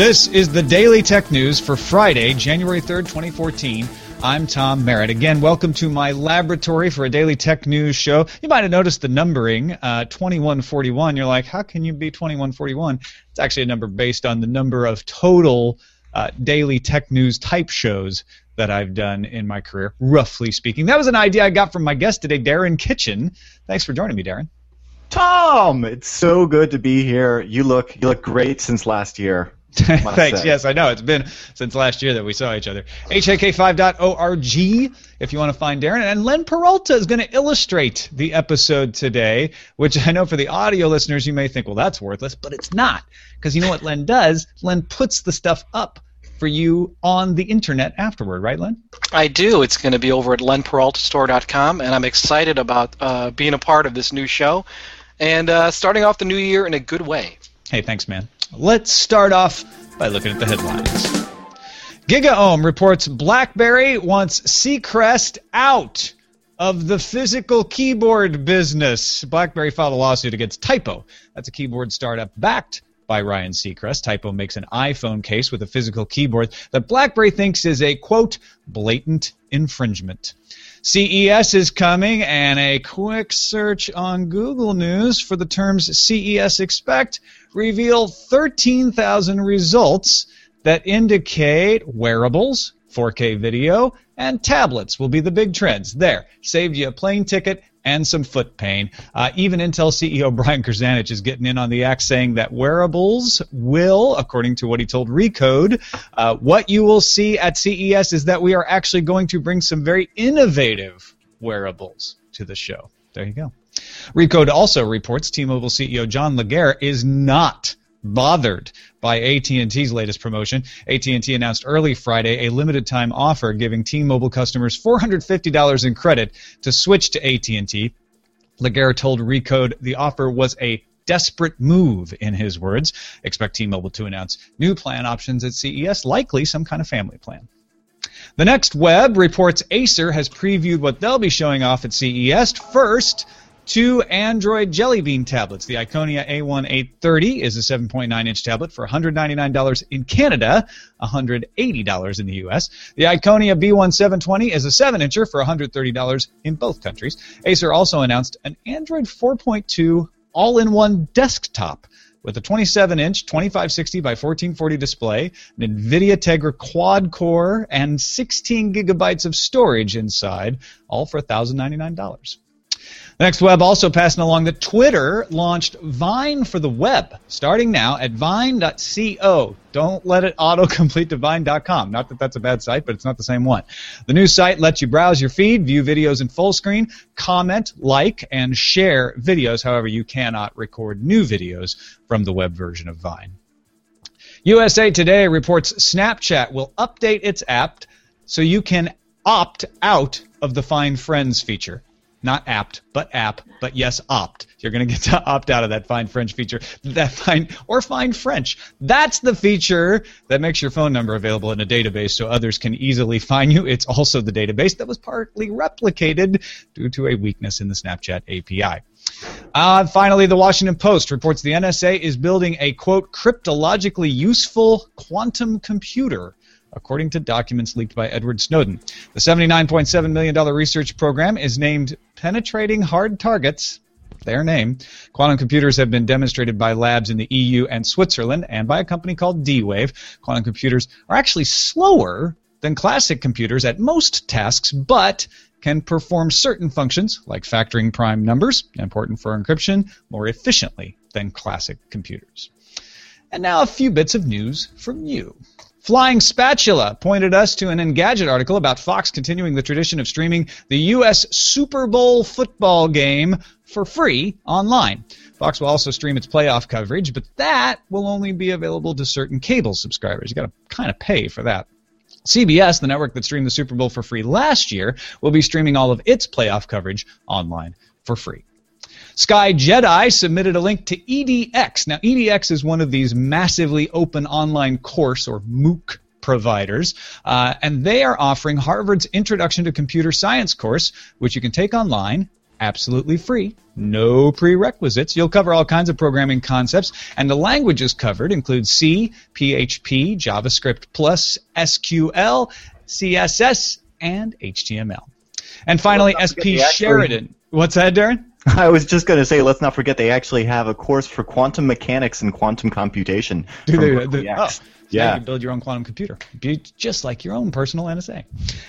This is the Daily Tech News for Friday, January 3rd, 2014. I'm Tom Merritt. Again, welcome to my laboratory for a daily tech news show. You might have noticed the numbering, uh, 2141. You're like, how can you be 2141? It's actually a number based on the number of total uh, daily tech news type shows that I've done in my career, roughly speaking. That was an idea I got from my guest today, Darren Kitchen. Thanks for joining me, Darren. Tom, it's so good to be here. You look you look great since last year. Thanks. Say. Yes, I know. It's been since last year that we saw each other. HAK5.org if you want to find Darren. And Len Peralta is going to illustrate the episode today, which I know for the audio listeners you may think, well, that's worthless, but it's not. Because you know what Len does? Len puts the stuff up for you on the internet afterward, right, Len? I do. It's going to be over at lenperaltastore.com, and I'm excited about uh, being a part of this new show and uh, starting off the new year in a good way. Hey, thanks, man. Let's start off by looking at the headlines. GigaOM reports BlackBerry wants Seacrest out of the physical keyboard business. BlackBerry filed a lawsuit against Typo. That's a keyboard startup backed by Ryan Seacrest. Typo makes an iPhone case with a physical keyboard that BlackBerry thinks is a quote blatant infringement. CES is coming, and a quick search on Google News for the terms CES expect reveal 13,000 results that indicate wearables, 4K video, and tablets will be the big trends. There, saved you a plane ticket and some foot pain. Uh, even Intel CEO Brian Krzanich is getting in on the act, saying that wearables will, according to what he told Recode, uh, what you will see at CES is that we are actually going to bring some very innovative wearables to the show. There you go. Recode also reports T-Mobile CEO John Legere is not bothered by AT&T's latest promotion. AT&T announced early Friday a limited time offer giving T-Mobile customers $450 in credit to switch to AT&T. Legere told Recode the offer was a desperate move in his words. Expect T-Mobile to announce new plan options at CES, likely some kind of family plan. The next web reports Acer has previewed what they'll be showing off at CES. First, two Android Jelly Bean tablets. The Iconia A1 is a 7.9 inch tablet for $199 in Canada, $180 in the US. The Iconia B1 720 is a 7 incher for $130 in both countries. Acer also announced an Android 4.2 all in one desktop with a 27 inch 2560 by 1440 display, an NVIDIA Tegra quad core, and 16 gigabytes of storage inside, all for $1,099. The next web also passing along that Twitter launched Vine for the web, starting now at vine.co. Don't let it autocomplete to vine.com. Not that that's a bad site, but it's not the same one. The new site lets you browse your feed, view videos in full screen, comment, like, and share videos. However, you cannot record new videos from the web version of Vine. USA Today reports Snapchat will update its app so you can opt out of the Find Friends feature not apt, but app, but yes, opt. You're going to get to opt out of that Find French feature. That find or Find French. That's the feature that makes your phone number available in a database so others can easily find you. It's also the database that was partly replicated due to a weakness in the Snapchat API. Uh, finally, the Washington Post reports the NSA is building a quote cryptologically useful quantum computer according to documents leaked by Edward Snowden. The $79.7 million research program is named Penetrating Hard Targets. Their name. Quantum computers have been demonstrated by labs in the EU and Switzerland and by a company called D Wave. Quantum computers are actually slower than classic computers at most tasks, but can perform certain functions, like factoring prime numbers, important for encryption, more efficiently than classic computers. And now a few bits of news from you. Flying Spatula pointed us to an Engadget article about Fox continuing the tradition of streaming the U.S. Super Bowl football game for free online. Fox will also stream its playoff coverage, but that will only be available to certain cable subscribers. You got to kind of pay for that. CBS, the network that streamed the Super Bowl for free last year, will be streaming all of its playoff coverage online for free. Sky Jedi submitted a link to EDX. Now, EDX is one of these massively open online course or MOOC providers, uh, and they are offering Harvard's Introduction to Computer Science course, which you can take online absolutely free, no prerequisites. You'll cover all kinds of programming concepts, and the languages covered include C, PHP, JavaScript plus, SQL, CSS, and HTML. And finally, Well, SP Sheridan. What's that, Darren? I was just going to say, let's not forget they actually have a course for quantum mechanics and quantum computation. Do they- Berkeley they- X. oh, so Yeah. You can build your own quantum computer, Be just like your own personal NSA.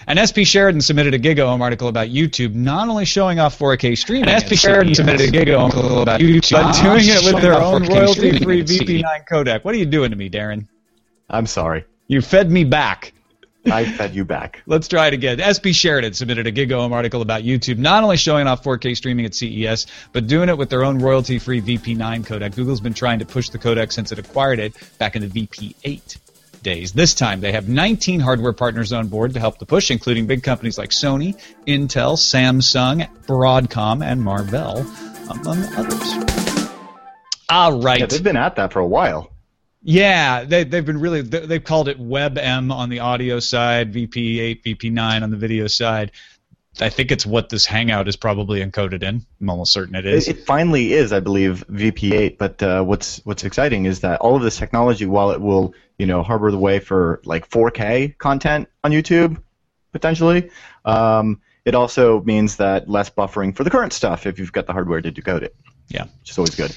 And SP Sheridan submitted a GigaOM article about YouTube, not only showing off 4K streaming. And SP Sheridan submitted a GigaOM article about YouTube, but doing it with their own royalty-free streaming at CES. VP9 codec. What are you doing to me, Darren? I'm sorry. You fed me back. I fed you back. Let's try it again. SB Sheridan submitted a GigaOM article about YouTube, not only showing off 4K streaming at CES, but doing it with their own royalty-free VP9 codec. Google's been trying to push the codec since it acquired it back in the VP8 days. This time, they have 19 hardware partners on board to help the push, including big companies like Sony, Intel, Samsung, Broadcom, and Marvell, among others. All right. Yeah, they've been at that for a while. Yeah, they, they've been really, they- they've called it WebM on the audio side, VP8, VP9 on the video side. I think it's what this Hangout is probably encoded in. I'm almost certain it is. It, it finally is, I believe, VP8. But uh, what's what's exciting is that all of this technology, while it will, you know, harbor the way for like 4K content on YouTube, potentially, um, it also means that less buffering for the current stuff if you've got the hardware to decode it. Yeah. which is always good.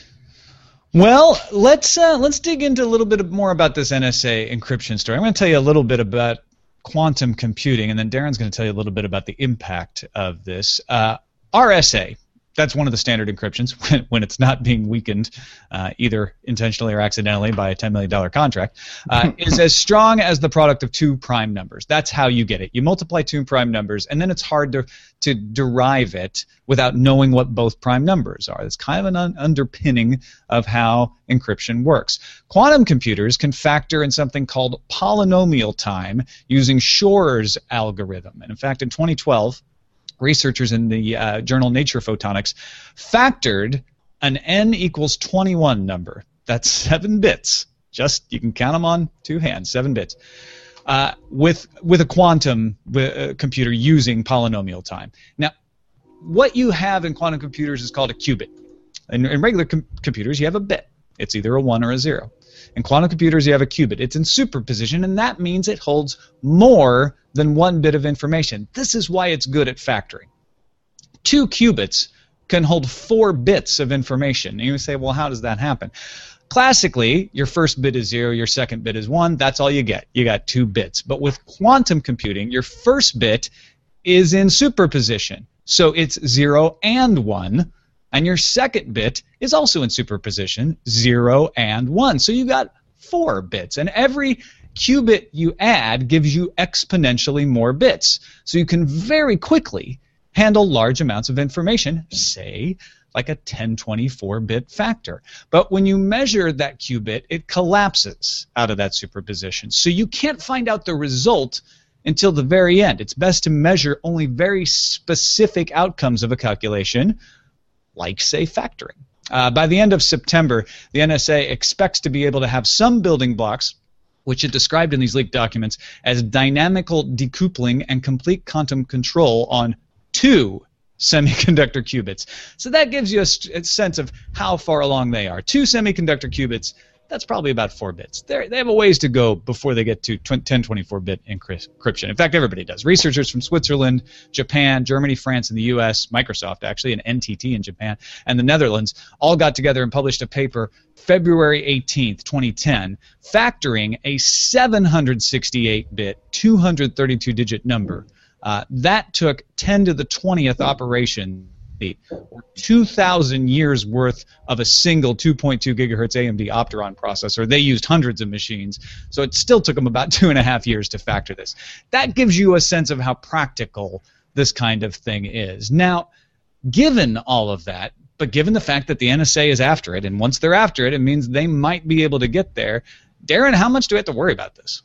Well, let's uh, let's dig into a little bit more about this NSA encryption story. I'm going to tell you a little bit about quantum computing, and then Darren's going to tell you a little bit about the impact of this. Uh, RSA, that's one of the standard encryptions when, when it's not being weakened, uh, either intentionally or accidentally by a $10 million contract, uh, is as strong as the product of two prime numbers. That's how you get it. You multiply two prime numbers, and then it's hard to, to derive it without knowing what both prime numbers are. It's kind of an un- underpinning of how encryption works. Quantum computers can factor in something called polynomial time using Shor's algorithm. And in fact, in 2012, researchers in the uh, journal Nature Photonics factored an n equals 21 number. That's seven bits. Just you can count them on two hands, seven bits. Uh, with with a quantum uh, computer using polynomial time. Now, what you have in quantum computers is called a qubit. In, in regular com- computers, you have a bit. It's either a one or a zero. In quantum computers, you have a qubit. It's in superposition, and that means it holds more than one bit of information. This is why it's good at factoring. Two qubits can hold four bits of information. And you say, well, how does that happen? Classically, your first bit is zero, your second bit is one. That's all you get. You got two bits. But with quantum computing, your first bit is in superposition. So it's zero and one. And your second bit is also in superposition, zero and one. So you've got four bits. And every qubit you add gives you exponentially more bits. So you can very quickly handle large amounts of information, say like a 1024 bit factor. But when you measure that qubit, it collapses out of that superposition. So you can't find out the result until the very end. It's best to measure only very specific outcomes of a calculation, like, say, factoring. Uh, by the end of September, the NSA expects to be able to have some building blocks which it described in these leaked documents as dynamical decoupling and complete quantum control on two semiconductor qubits. So that gives you a, a sense of how far along they are. Two semiconductor qubits, that's probably about four bits. They're, they have a ways to go before they get to 1024-bit encryption. In fact, everybody does. Researchers from Switzerland, Japan, Germany, France, and the U.S., Microsoft actually, and NTT in Japan, and the Netherlands all got together and published a paper February 18th, 2010, factoring a 768-bit, 232-digit number. Uh, that took 10 to the 20th operation or 2,000 years worth of a single 2.2 gigahertz AMD Opteron processor. They used hundreds of machines, so it still took them about two and a half years to factor this. That gives you a sense of how practical this kind of thing is. Now, given all of that, but given the fact that the NSA is after it, and once they're after it, it means they might be able to get there. Darren, how much do we have to worry about this?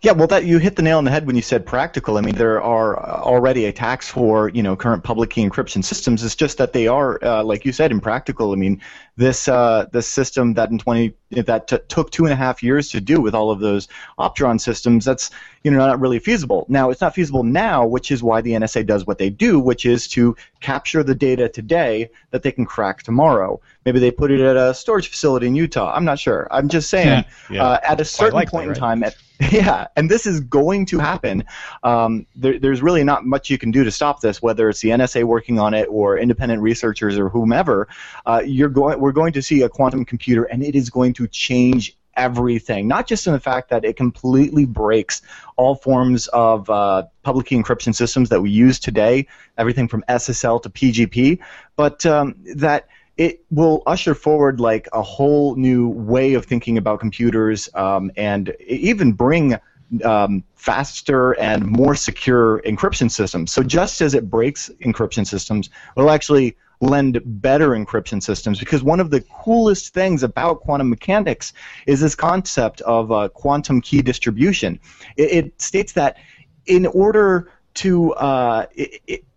Yeah, well, that you hit the nail on the head when you said practical. I mean, there are already attacks for you know current public key encryption systems. It's just that they are, uh, like you said, impractical. I mean, this uh, this system that in 20 that t- took two and a half years to do with all of those Opteron systems, that's you know not really feasible. Now, it's not feasible now, which is why the NSA does what they do, which is to capture the data today that they can crack tomorrow. Maybe they put it at a storage facility in Utah. I'm not sure. I'm just saying, Yeah, yeah. Uh, at a certain point in right? time, at yeah, and this is going to happen. Um, there, there's really not much you can do to stop this, whether it's the NSA working on it or independent researchers or whomever. Uh, you're going, we're going to see a quantum computer, and it is going to change everything. Not just in the fact that it completely breaks all forms of uh, public key encryption systems that we use today, everything from SSL to PGP, but um, that it will usher forward like a whole new way of thinking about computers um, and even bring um, faster and more secure encryption systems. So just as it breaks encryption systems, it'll actually lend better encryption systems because one of the coolest things about quantum mechanics is this concept of uh, quantum key distribution. It, it states that in order to uh,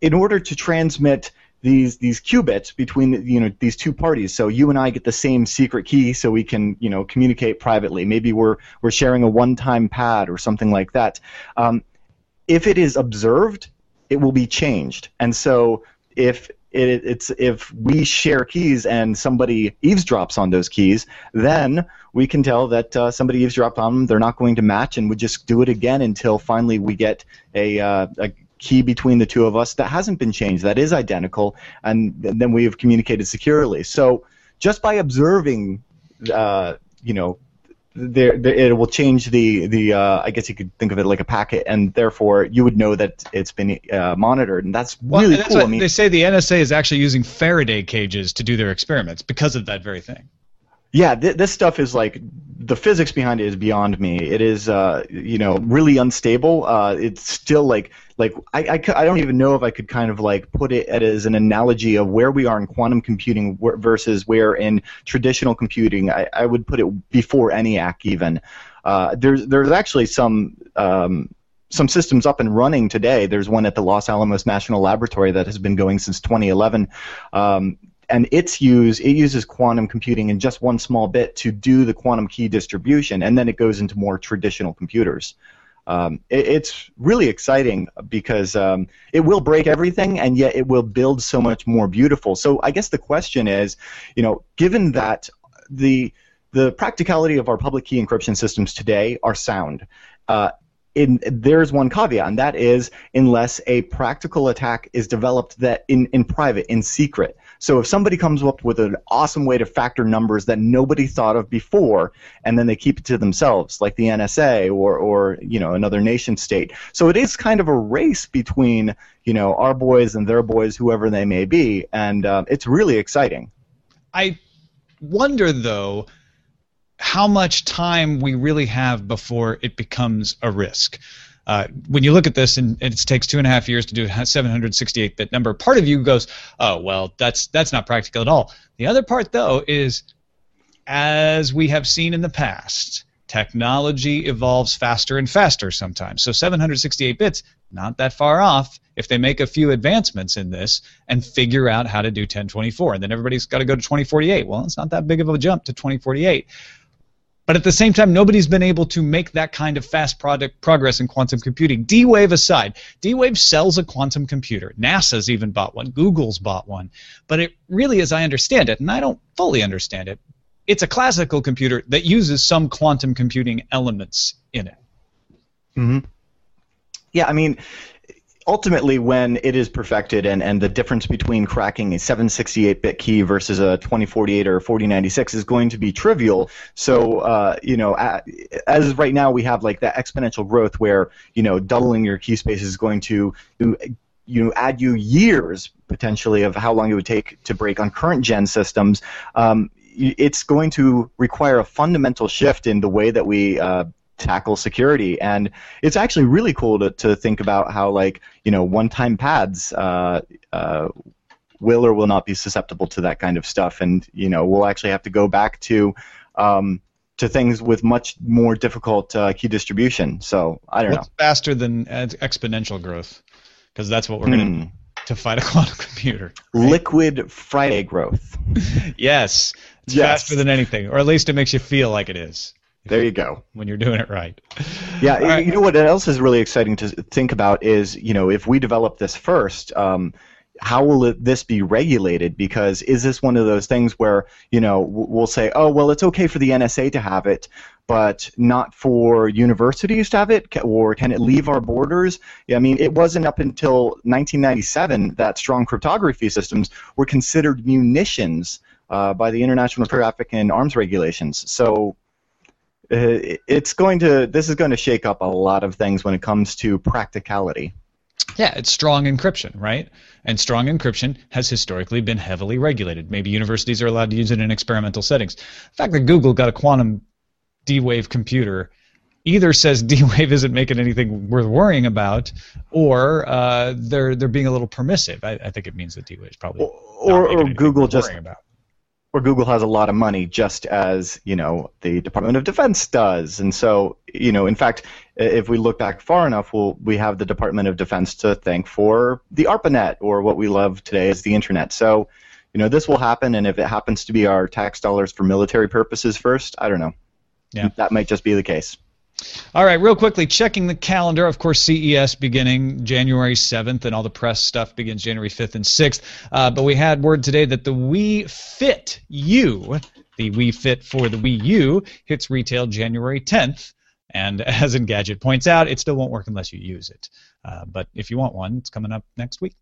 in order to transmit these these qubits between you know these two parties. So you and I get the same secret key, so we can you know communicate privately. Maybe we're we're sharing a one-time pad or something like that. Um, if it is observed, it will be changed. And so if it, it's if we share keys and somebody eavesdrops on those keys, then we can tell that uh, somebody eavesdropped on them. They're not going to match, and we just do it again until finally we get a, uh, a key between the two of us that hasn't been changed, that is identical, and then we have communicated securely. So just by observing, uh, you know, there, there, it will change the the. Uh, I guess you could think of it like a packet, and therefore you would know that it's been uh, monitored, and that's Well, really that's cool. I mean, they say the NSA is actually using Faraday cages to do their experiments because of that very thing. Yeah, th- this stuff is like the physics behind it is beyond me. It is, uh, you know, really unstable. Uh, it's still like, like I, I, I don't even know if I could kind of like put it as an analogy of where we are in quantum computing versus where in traditional computing. I, I would put it before ENIAC even. Uh, there's, there's actually some. Um, some systems up and running today. There's one at the Los Alamos National Laboratory that has been going since 2011. Um, and its use it uses quantum computing in just one small bit to do the quantum key distribution, and then it goes into more traditional computers. Um, it, it's really exciting because um, it will break everything, and yet it will build so much more beautiful. So I guess the question is, you know, given that the the practicality of our public key encryption systems today are sound. Uh, in, there's one caveat, and that is unless a practical attack is developed that in, in private, in secret. So if somebody comes up with an awesome way to factor numbers that nobody thought of before, and then they keep it to themselves, like the NSA or, or you know another nation state. So it is kind of a race between you know our boys and their boys, whoever they may be, and uh, it's really exciting. I wonder though how much time we really have before it becomes a risk. Uh, when you look at this, and it takes two and a half years to do a 768-bit number, part of you goes, "Oh, well, that's that's not practical at all." The other part, though, is as we have seen in the past, technology evolves faster and faster sometimes. So 768 bits, not that far off if they make a few advancements in this and figure out how to do 1024. And then everybody's got to go to 2048. Well, it's not that big of a jump to 2048. But at the same time, nobody's been able to make that kind of fast product progress in quantum computing. D-Wave aside, D-Wave sells a quantum computer. NASA's even bought one. Google's bought one. But it really, as I understand it, and I don't fully understand it, it's a classical computer that uses some quantum computing elements in it. hmm Yeah, I mean, ultimately, when it is perfected, and, and the difference between cracking a 768-bit key versus a 2048 or 4096 is going to be trivial. So, uh, you know, as right now we have like that exponential growth where you know doubling your key space is going to you know add you years potentially of how long it would take to break on current gen systems. Um, it's going to require a fundamental shift in the way that we uh, tackle security and it's actually really cool to, to think about how like you know one-time pads uh, uh, will or will not be susceptible to that kind of stuff and you know we'll actually have to go back to um, to things with much more difficult uh, key distribution. So I don't What's know. faster than exponential growth? Because that's what we're going to Hmm. to fight a quantum computer. Liquid Friday growth. Yes, it's Yes. faster than anything, or at least it makes you feel like it is There you go. when you're doing it right. Yeah, right. you know what else is really exciting to think about is, you know, if we develop this first, um, how will it, this be regulated? Because is this one of those things where, you know, we'll say, oh, well, it's okay for the NSA to have it, but not for universities to have it, or can it leave our borders? Yeah, I mean, it wasn't up until 1997 that strong cryptography systems were considered munitions uh, by the International Traffic in Arms Regulations. So it's going to this is going to shake up a lot of things when it comes to practicality. Yeah, it's strong encryption, right? And strong encryption has historically been heavily regulated. Maybe universities are allowed to use it in experimental settings. The fact that Google got a quantum D-Wave computer either says D-Wave isn't making anything worth worrying about, or uh, they're they're being a little permissive. I, I think it means that D-Wave is probably Or, not or, making or anything Google just or Google has a lot of money, just as you know the Department of Defense does, and so you know, in fact, if we look back far enough, we'll, we have the Department of Defense to thank for the ARPANET, or what we love today as the Internet. So, you know, this will happen, and if it happens to be our tax dollars for military purposes first, I don't know. Yeah. that might just be the case. All right, real quickly, checking the calendar. Of course, CES beginning January 7th, and all the press stuff begins January 5th and 6th. Uh, but we had word today that the Wii Fit U, the Wii Fit for the Wii U, hits retail January 10th. And as Engadget points out, it still won't work unless you use it. Uh, but if you want one, it's coming up next week.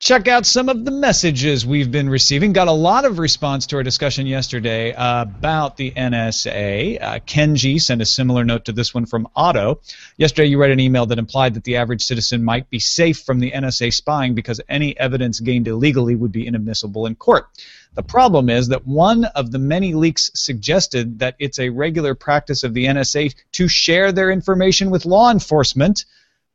Check out some of the messages we've been receiving. Got a lot of response to our discussion yesterday about the NSA. Uh, Kenji sent a similar note to this one from Otto. Yesterday, you read an email that implied that the average citizen might be safe from the NSA spying because any evidence gained illegally would be inadmissible in court. The problem is that one of the many leaks suggested that it's a regular practice of the NSA to share their information with law enforcement.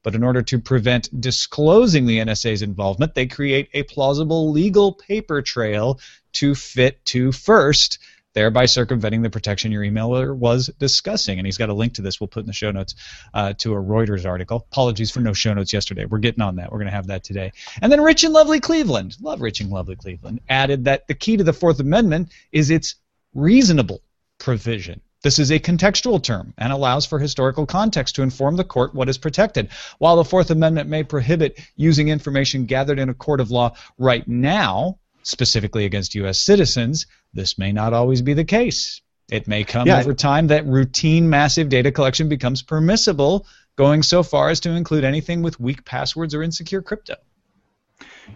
But in order to prevent disclosing the NSA's involvement, they create a plausible legal paper trail to fit to first, thereby circumventing the protection your emailer was discussing. And he's got a link to this we'll put in the show notes uh, to a Reuters article. Apologies for no show notes yesterday. We're getting on that. We're going to have that today. And then Rich and Lovely Cleveland, love Rich and Lovely Cleveland, added that the key to the Fourth Amendment is its reasonable provision. This is a contextual term and allows for historical context to inform the court what is protected. While the Fourth Amendment may prohibit using information gathered in a court of law right now, specifically against U.S. citizens, this may not always be the case. It may come Yeah. over time that routine massive data collection becomes permissible, going so far as to include anything with weak passwords or insecure crypto.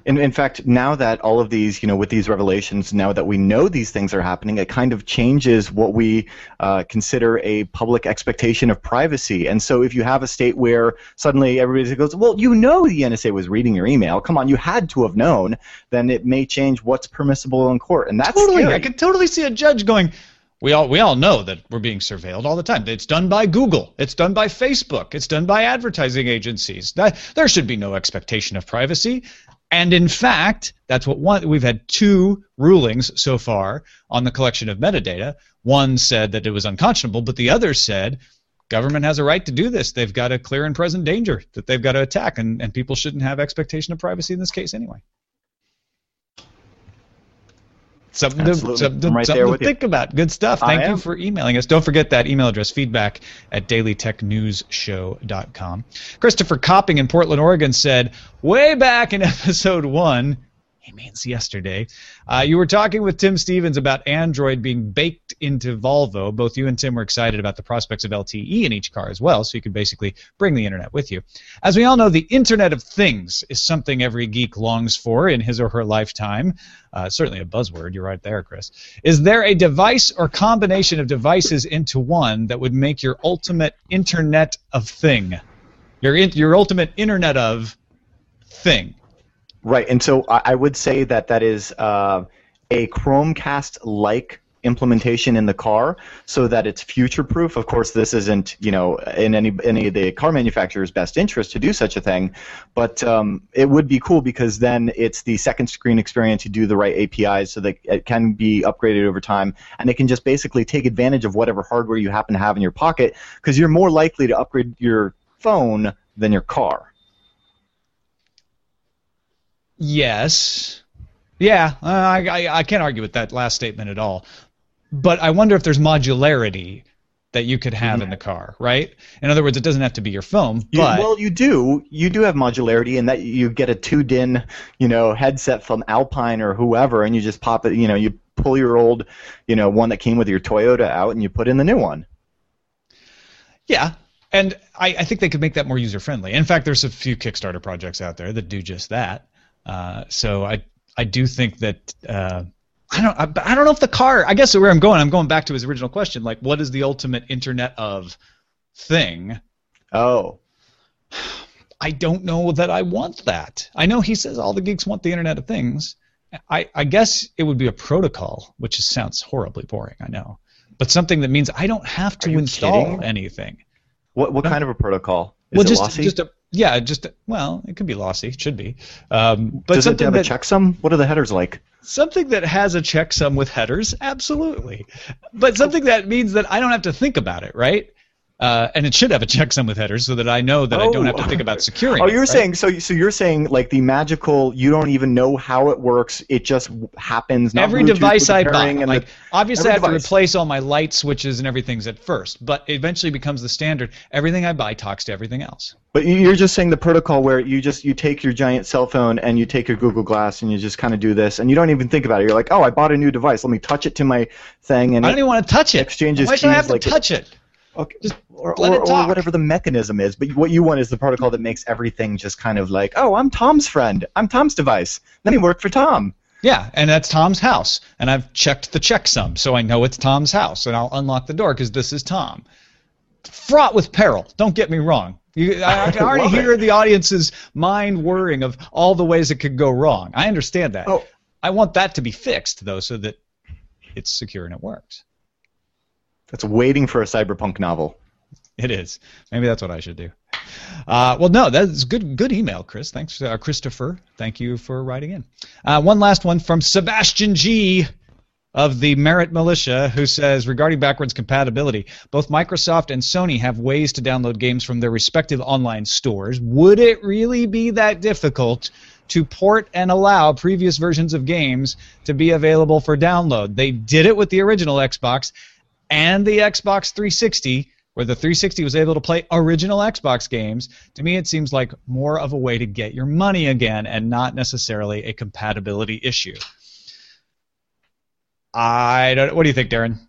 In, in fact, now that all of these, you know, with these revelations, now that we know these things are happening, it kind of changes what we uh, consider a public expectation of privacy. And so, if you have a state where suddenly everybody goes, "Well, you know, the NSA was reading your email. Come on, you had to have known," then it may change what's permissible in court, and that's totally. scary. I could totally see a judge going, we all we all know that we're being surveilled all the time. It's done by Google. It's done by Facebook. It's done by advertising agencies. That there should be no expectation of privacy. And in fact, that's what one we've had two rulings so far on the collection of metadata. One said that it was unconscionable, but the other said government has a right to do this. They've got a clear and present danger that they've got to attack, and, and people shouldn't have expectation of privacy in this case anyway. Something to, something, right something to with you. think about. Good stuff. Thank you for emailing us. Don't forget that email address, feedback at dailytechnewsshow.com. Christopher Copping in Portland, Oregon said, way back in episode one, means yesterday, uh, you were talking with Tim Stevens about Android being baked into Volvo. Both you and Tim were excited about the prospects of LTE in each car as well, so you could basically bring the internet with you. As we all know, the Internet of Things is something every geek longs for in his or her lifetime. Uh, certainly a buzzword. You're right there, Chris. Is there a device or combination of devices into one that would make your ultimate Internet of Thing? Your, in, your ultimate Internet of Thing. Right, and so I, would say that that is uh, a Chromecast-like implementation in the car so that it's future proof. Of course, this isn't you know in any any of the car manufacturers' best interest to do such a thing, but um, it would be cool because then it's the second screen experience. to do the right APIs so that it can be upgraded over time, and it can just basically take advantage of whatever hardware you happen to have in your pocket because you're more likely to upgrade your phone than your car. Yes. Yeah, uh, I, I, I can't argue with that last statement at all. But I wonder if there's modularity that you could have in the car, right? In other words, it doesn't have to be your phone, You- but well, you do. You do have modularity in that you get a two DIN, you know, headset from Alpine or whoever, and you just pop it. You know, you pull your old, you know, one that came with your Toyota out, and you put in the new one. yeah. And I, I think they could make that more user friendly. In fact, there's a few Kickstarter projects out there that do just that. Uh, so I I do think that uh, I don't I, I don't know if the car. I guess where I'm going, I'm going back to his original question. Like, what is the ultimate Internet of thing? Oh, I don't know that I want that. I know he says all the geeks want the Internet of Things. I, I guess it would be a protocol, which is, sounds horribly boring, I know. But something that means I don't have to install kidding? anything. what what kind of a protocol? Is well, it just just a yeah, just well, it could be lossy, it should be. Um, but Does it have a that checksum? What are the headers like? something that has a checksum with headers, absolutely. But something that means that I don't have to think about it, right? Uh, and it should have a checksum with headers so that I know that I don't have to think about securing Oh, you're right? saying so? So you're saying like the magical? You don't even know how it works. It just happens. Not every Bluetooth device I buy. and Like the, obviously, I have to replace all my light switches and everything's at first, but it eventually becomes the standard. Everything I buy talks to everything else. But you- you're just saying the protocol where you just you take your giant cell phone and you take your Google Glass and you just kind of do this and you don't even think about it. You're like, oh, I bought a new device. Let me touch it to my thing and I don't even want to touch it. exchanges Why should I have to like touch it? Okay, just or, let or, it or whatever the mechanism is. But what you want is the protocol that makes everything just kind of like, oh, I'm Tom's friend. I'm Tom's device. Let me work for Tom. Yeah, and that's Tom's house, and I've checked the checksum, so I know it's Tom's house, and I'll unlock the door because this is Tom. Fraught with peril. Don't get me wrong. You, I, I can already hear it. the audience's mind worrying of all the ways it could go wrong. I understand that. Oh. I want that to be fixed though, so that it's secure and it works. That's waiting for a cyberpunk novel. It is. Maybe that's what I should do. Uh, well, no, that's good. Good email, Chris. Thanks, uh, Christopher. Thank you for writing in. Uh, one last one from Sebastian G. Of the Merritt Militia, who says regarding backwards compatibility, both Microsoft and Sony have ways to download games from their respective online stores. Would it really be that difficult to port and allow previous versions of games to be available for download? They did it with the original Xbox and the Xbox 360, where the 360 was able to play original Xbox games. To me, it seems like more of a way to get your money again and not necessarily a compatibility issue. I don't. What do you think, Darren?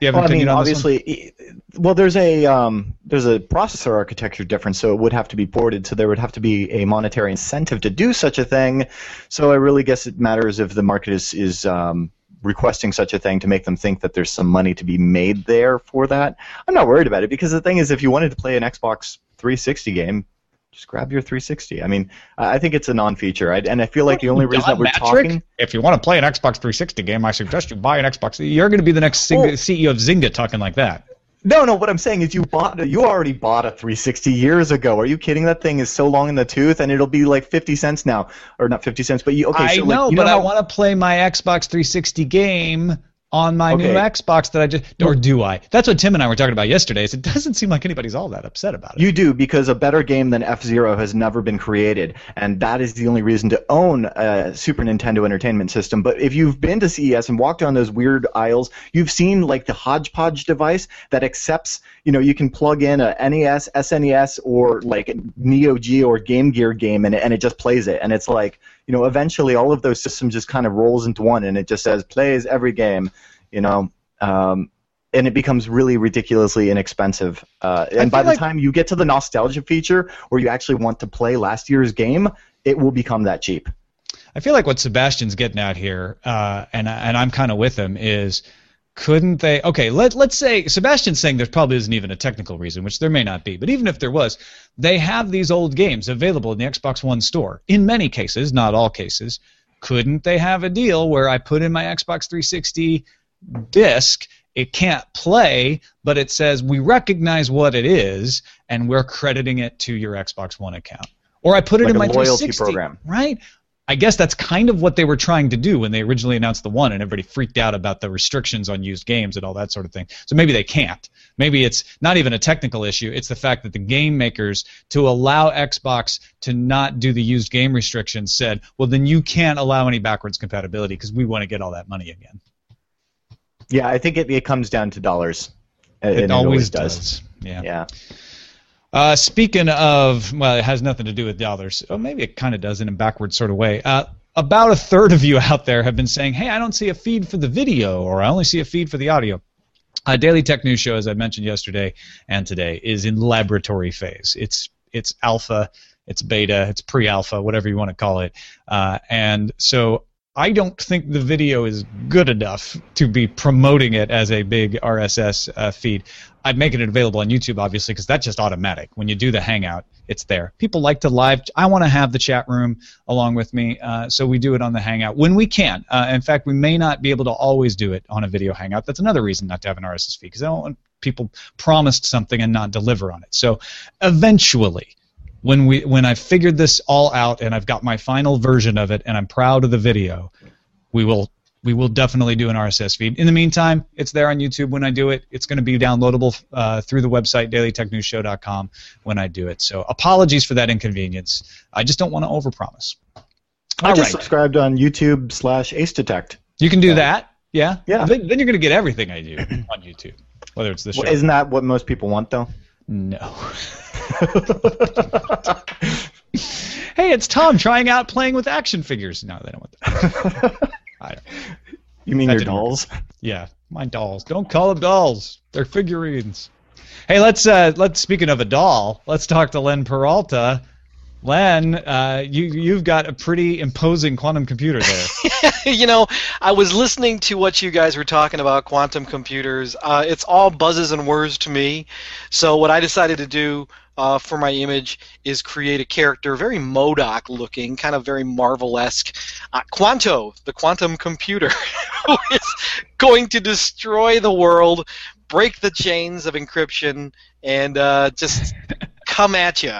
Do you Well, I mean, on this one? obviously, well, there's a um, there's a processor architecture difference, so it would have to be ported. So there would have to be a monetary incentive to do such a thing. So I really guess it matters if the market is is um, requesting such a thing to make them think that there's some money to be made there for that. I'm not worried about it because the thing is, if you wanted to play an Xbox 360 game. Just grab your 360. I mean, I think it's a non-feature, I, and I feel like the only reason that we're talking. If you want to play an Xbox 360 game, I suggest you buy an Xbox. You're going to be the next Zynga, Well- CEO of Zynga talking like that. No, no. What I'm saying is, you bought, you already bought a 360 years ago. Are you kidding? That thing is so long in the tooth, and it'll be like 50 cents now, or not 50 cents, but you okay? I so know, like, you but know I want to play my Xbox 360 game on my new Xbox that I just. Or hmm. do I? That's what Tim and I were talking about yesterday. Is it doesn't seem like anybody's all that upset about it. You do because a better game than F Zero has never been created, and that is the only reason to own a Super Nintendo Entertainment System. But if you've been to CES and walked down those weird aisles, you've seen like the hodgepodge device that accepts, you know, you can plug in a NES, SNES, or like a Neo Geo or Game Gear game, and it, and it just plays it. And it's like, you know, eventually all of those systems just kind of rolls into one, and it just says plays every game, you know. Um, and it becomes really ridiculously inexpensive. Uh, and by the like- time you get to the nostalgia feature, where you actually want to play last year's game, it will become that cheap. I feel like what Sebastian's getting at here, uh, and and I'm kind of with him, is couldn't they? Okay, let let's say Sebastian's saying there probably isn't even a technical reason, which there may not be, but even if there was, they have these old games available in the Xbox One store in many cases, not all cases. couldn't they have a deal where I put in my Xbox 360 disc? It can't play, but it says we recognize what it is, and we're crediting it to your Xbox One account. Or I put it Like in a my loyalty 360, program. right? I guess that's kind of what they were trying to do when they originally announced the one, and everybody freaked out about the restrictions on used games and all that sort of thing. So maybe they can't. Maybe it's not even a technical issue. It's the fact that the game makers, to allow Xbox to not do the used game restrictions, said, well, then you can't allow any backwards compatibility because we want to get all that money again. Yeah, I think it, it comes down to dollars. It, it always does. does. Yeah. Yeah. Uh, speaking of, well, it has nothing to do with dollars. Oh, maybe it kind of does in a backward sort of way. Uh, about a third of you out there have been saying, "Hey, I don't see a feed for the video, or I only see a feed for the audio." Uh, Daily Tech News Show, as I mentioned yesterday and today, is in laboratory phase. It's it's alpha, it's beta, it's pre-alpha, whatever you want to call it, uh, and so I don't think the video is good enough to be promoting it as a big RSS uh, feed. I'd make it available on YouTube, obviously, because that's just automatic. When you do the Hangout, it's there. People like to live. I want to have the chat room along with me, uh, so we do it on the Hangout when we can. Uh, in fact, we may not be able to always do it on a video Hangout. That's another reason not to have an RSS feed, because I don't want people promised something and not deliver on it. So eventually, when we when I've figured this all out and I've got my final version of it and I'm proud of the video, we will we will definitely do an RSS feed. In the meantime, it's there on YouTube when I do it. It's going to be downloadable uh, through the website dailytechnewsshow.com when I do it. So apologies for that inconvenience. I just don't want to overpromise. I All just right. subscribed on YouTube slash Ace Detect. You can do that. Yeah. Yeah. Then, then you're going to get everything I do on YouTube, whether it's the show. Well, isn't that what most people want, though? No. hey, it's Tom trying out playing with action figures. No, they don't want that. I don't. You mean That your didn't work. dolls? Yeah, my dolls. Don't call them dolls. They're figurines. Hey, let's uh, let's speaking of a doll, let's talk to Len Peralta. Len, uh, you you've got a pretty imposing quantum computer there. you know, I was listening to what you guys were talking about quantum computers. Uh, it's all buzzes and words to me. So what I decided to do uh, for my image is create a character, very MODOK looking, kind of very Marvel-esque. Uh, Quanto, the quantum computer, who is going to destroy the world, break the chains of encryption, and uh, just come at you.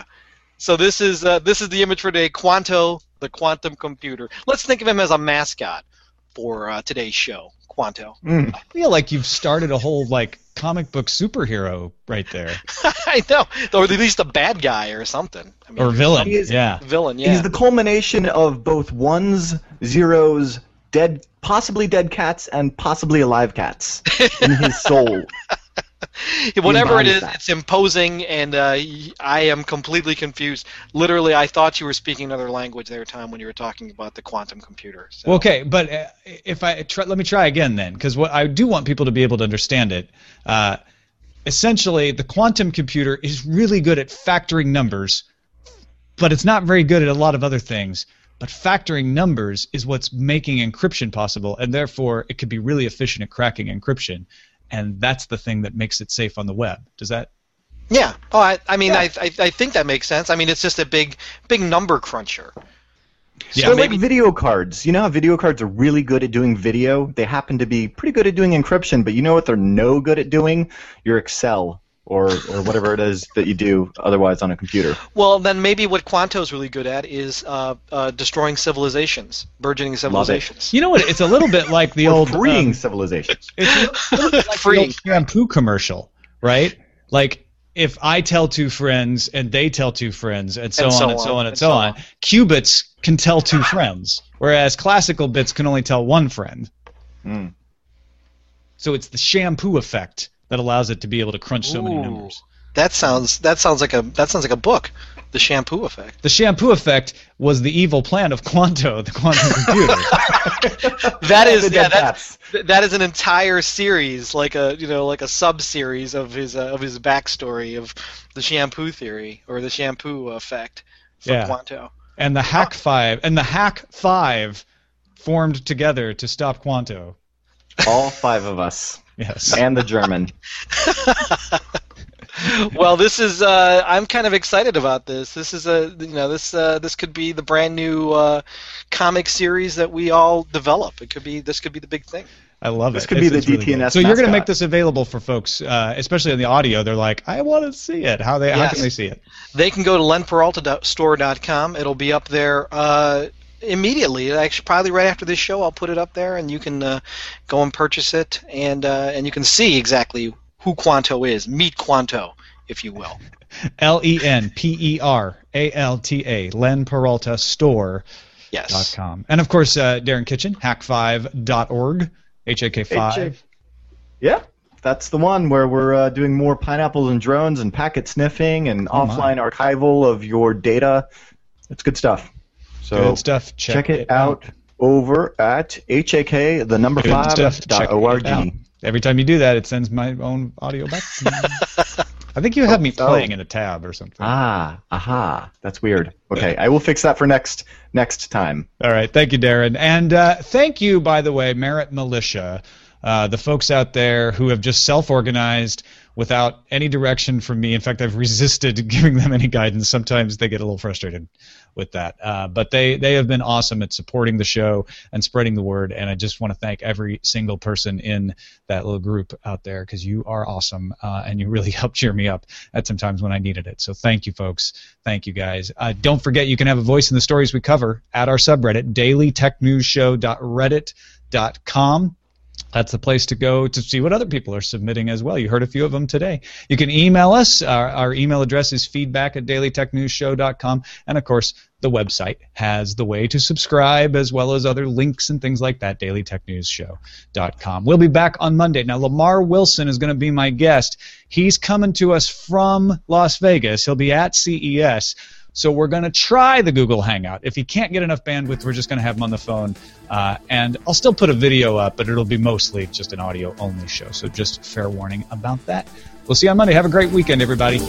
So this is uh, this is the image for today. Quanto, the quantum computer. Let's think of him as a mascot for uh, today's show. Quanto. Mm. I feel like you've started a whole like comic book superhero right there, I know, or at least a bad guy or something. I mean, or villain. He is- Yeah. villain. Yeah. He's the culmination of both ones, zeros, dead, possibly dead cats, and possibly alive cats in his soul. Whatever it is, that. it's imposing, and uh, I am completely confused. Literally, I thought you were speaking another language there, Tom, when you were talking about the quantum computer. So. Well, okay, but uh, if I try, let me try again then, because what I do want people to be able to understand it. Uh, essentially, the quantum computer is really good at factoring numbers, but it's not very good at a lot of other things. But factoring numbers is what's making encryption possible, and therefore it could be really efficient at cracking encryption, and that's the thing that makes it safe on the web. Does that? Yeah. Oh, I, I mean, I, I, I think that makes sense. I mean, it's just a big, big number cruncher. Yeah, They're like video cards. You know how video cards are really good at doing video? They happen to be pretty good at doing encryption, but you know what they're no good at doing? Your Excel or, or whatever it is that you do otherwise on a computer. Well, then maybe what Quanto's really good at is uh, uh, destroying civilizations, burgeoning civilizations. You know what? It's a little bit like the old freeing um, civilizations. It's a little bit like the old shampoo commercial, right? Like if I tell two friends and they tell two friends and so And on so and so on, on and and so so on, on. qubits can tell two friends, whereas classical bits can only tell one friend. Mm. So it's the shampoo effect that allows it to be able to crunch so many Ooh. numbers. That sounds that sounds like a that sounds like a book, the shampoo effect. The shampoo effect was the evil plan of Quanto, the quantum computer. That is yeah, dead that's, that is an entire series, like a you know like a sub series of his uh, of his backstory of the shampoo theory or the shampoo effect for Yeah. Quanto. and the Hack Five and the Hack Five formed together to stop Quanto. All five of us. Yes. And the German. well, this is uh, I'm kind of excited about this. This is a you know this uh, this could be the brand new uh, comic series that we all develop. It could be this could be the big thing. I love This it. This could It's- be the it's really DTNS good. So you're going to make this available for folks, uh, especially in the audio. They're like, I want to see it. How they how can they see it? They can go to lenperaltastore.com. It'll be up there uh, immediately. Actually, probably right after this show, I'll put it up there, and you can uh, go and purchase it, and uh, and you can see exactly who Quanto is. Meet Quanto, if you will. L E N P E R A L T A Len Peralta Store. Yes. dot com. And of course, uh, Darren Kitchen, hak5.org, H A K 5. Yeah, that's the one where we're uh, doing more pineapples and drones and packet sniffing and Oh, my. offline archival of your data. It's good stuff. So Good stuff. Check, check it out over at hak the number Good five stuff. dot Check org. Every time you do that, it sends my own audio back. to me. I think you have me Oh. playing in a tab or something. Ah, aha, that's weird. Okay, I will fix that for next next time. All right, thank you, Darren, and uh, thank you, by the way, Merritt Militia, uh, the folks out there who have just self-organized without any direction from me. In fact, I've resisted giving them any guidance. Sometimes they get a little frustrated with that, uh, but they they have been awesome at supporting the show and spreading the word. And I just want to thank every single person in that little group out there because you are awesome uh, and you really helped cheer me up at some times when I needed it. So thank you, folks. Thank you, guys. Uh, don't forget you can have a voice in the stories we cover at our subreddit, dailytechnewsshow.reddit.com. That's the place to go to see what other people are submitting as well. You heard a few of them today. You can email us. Our, our email address is feedback at dailytechnewsshow.com. And of course, the website has the way to subscribe as well as other links and things like that, dailytechnewsshow.com. We'll be back on Monday. Now, Lamar Wilson is going to be my guest. He's coming to us from Las Vegas. He'll be at CES. So we're going to try the Google Hangout. If he can't get enough bandwidth, we're just going to have him on the phone. Uh, and I'll still put a video up, but it'll be mostly just an audio only show. So just fair warning about that. We'll see you on Monday. Have a great weekend, everybody.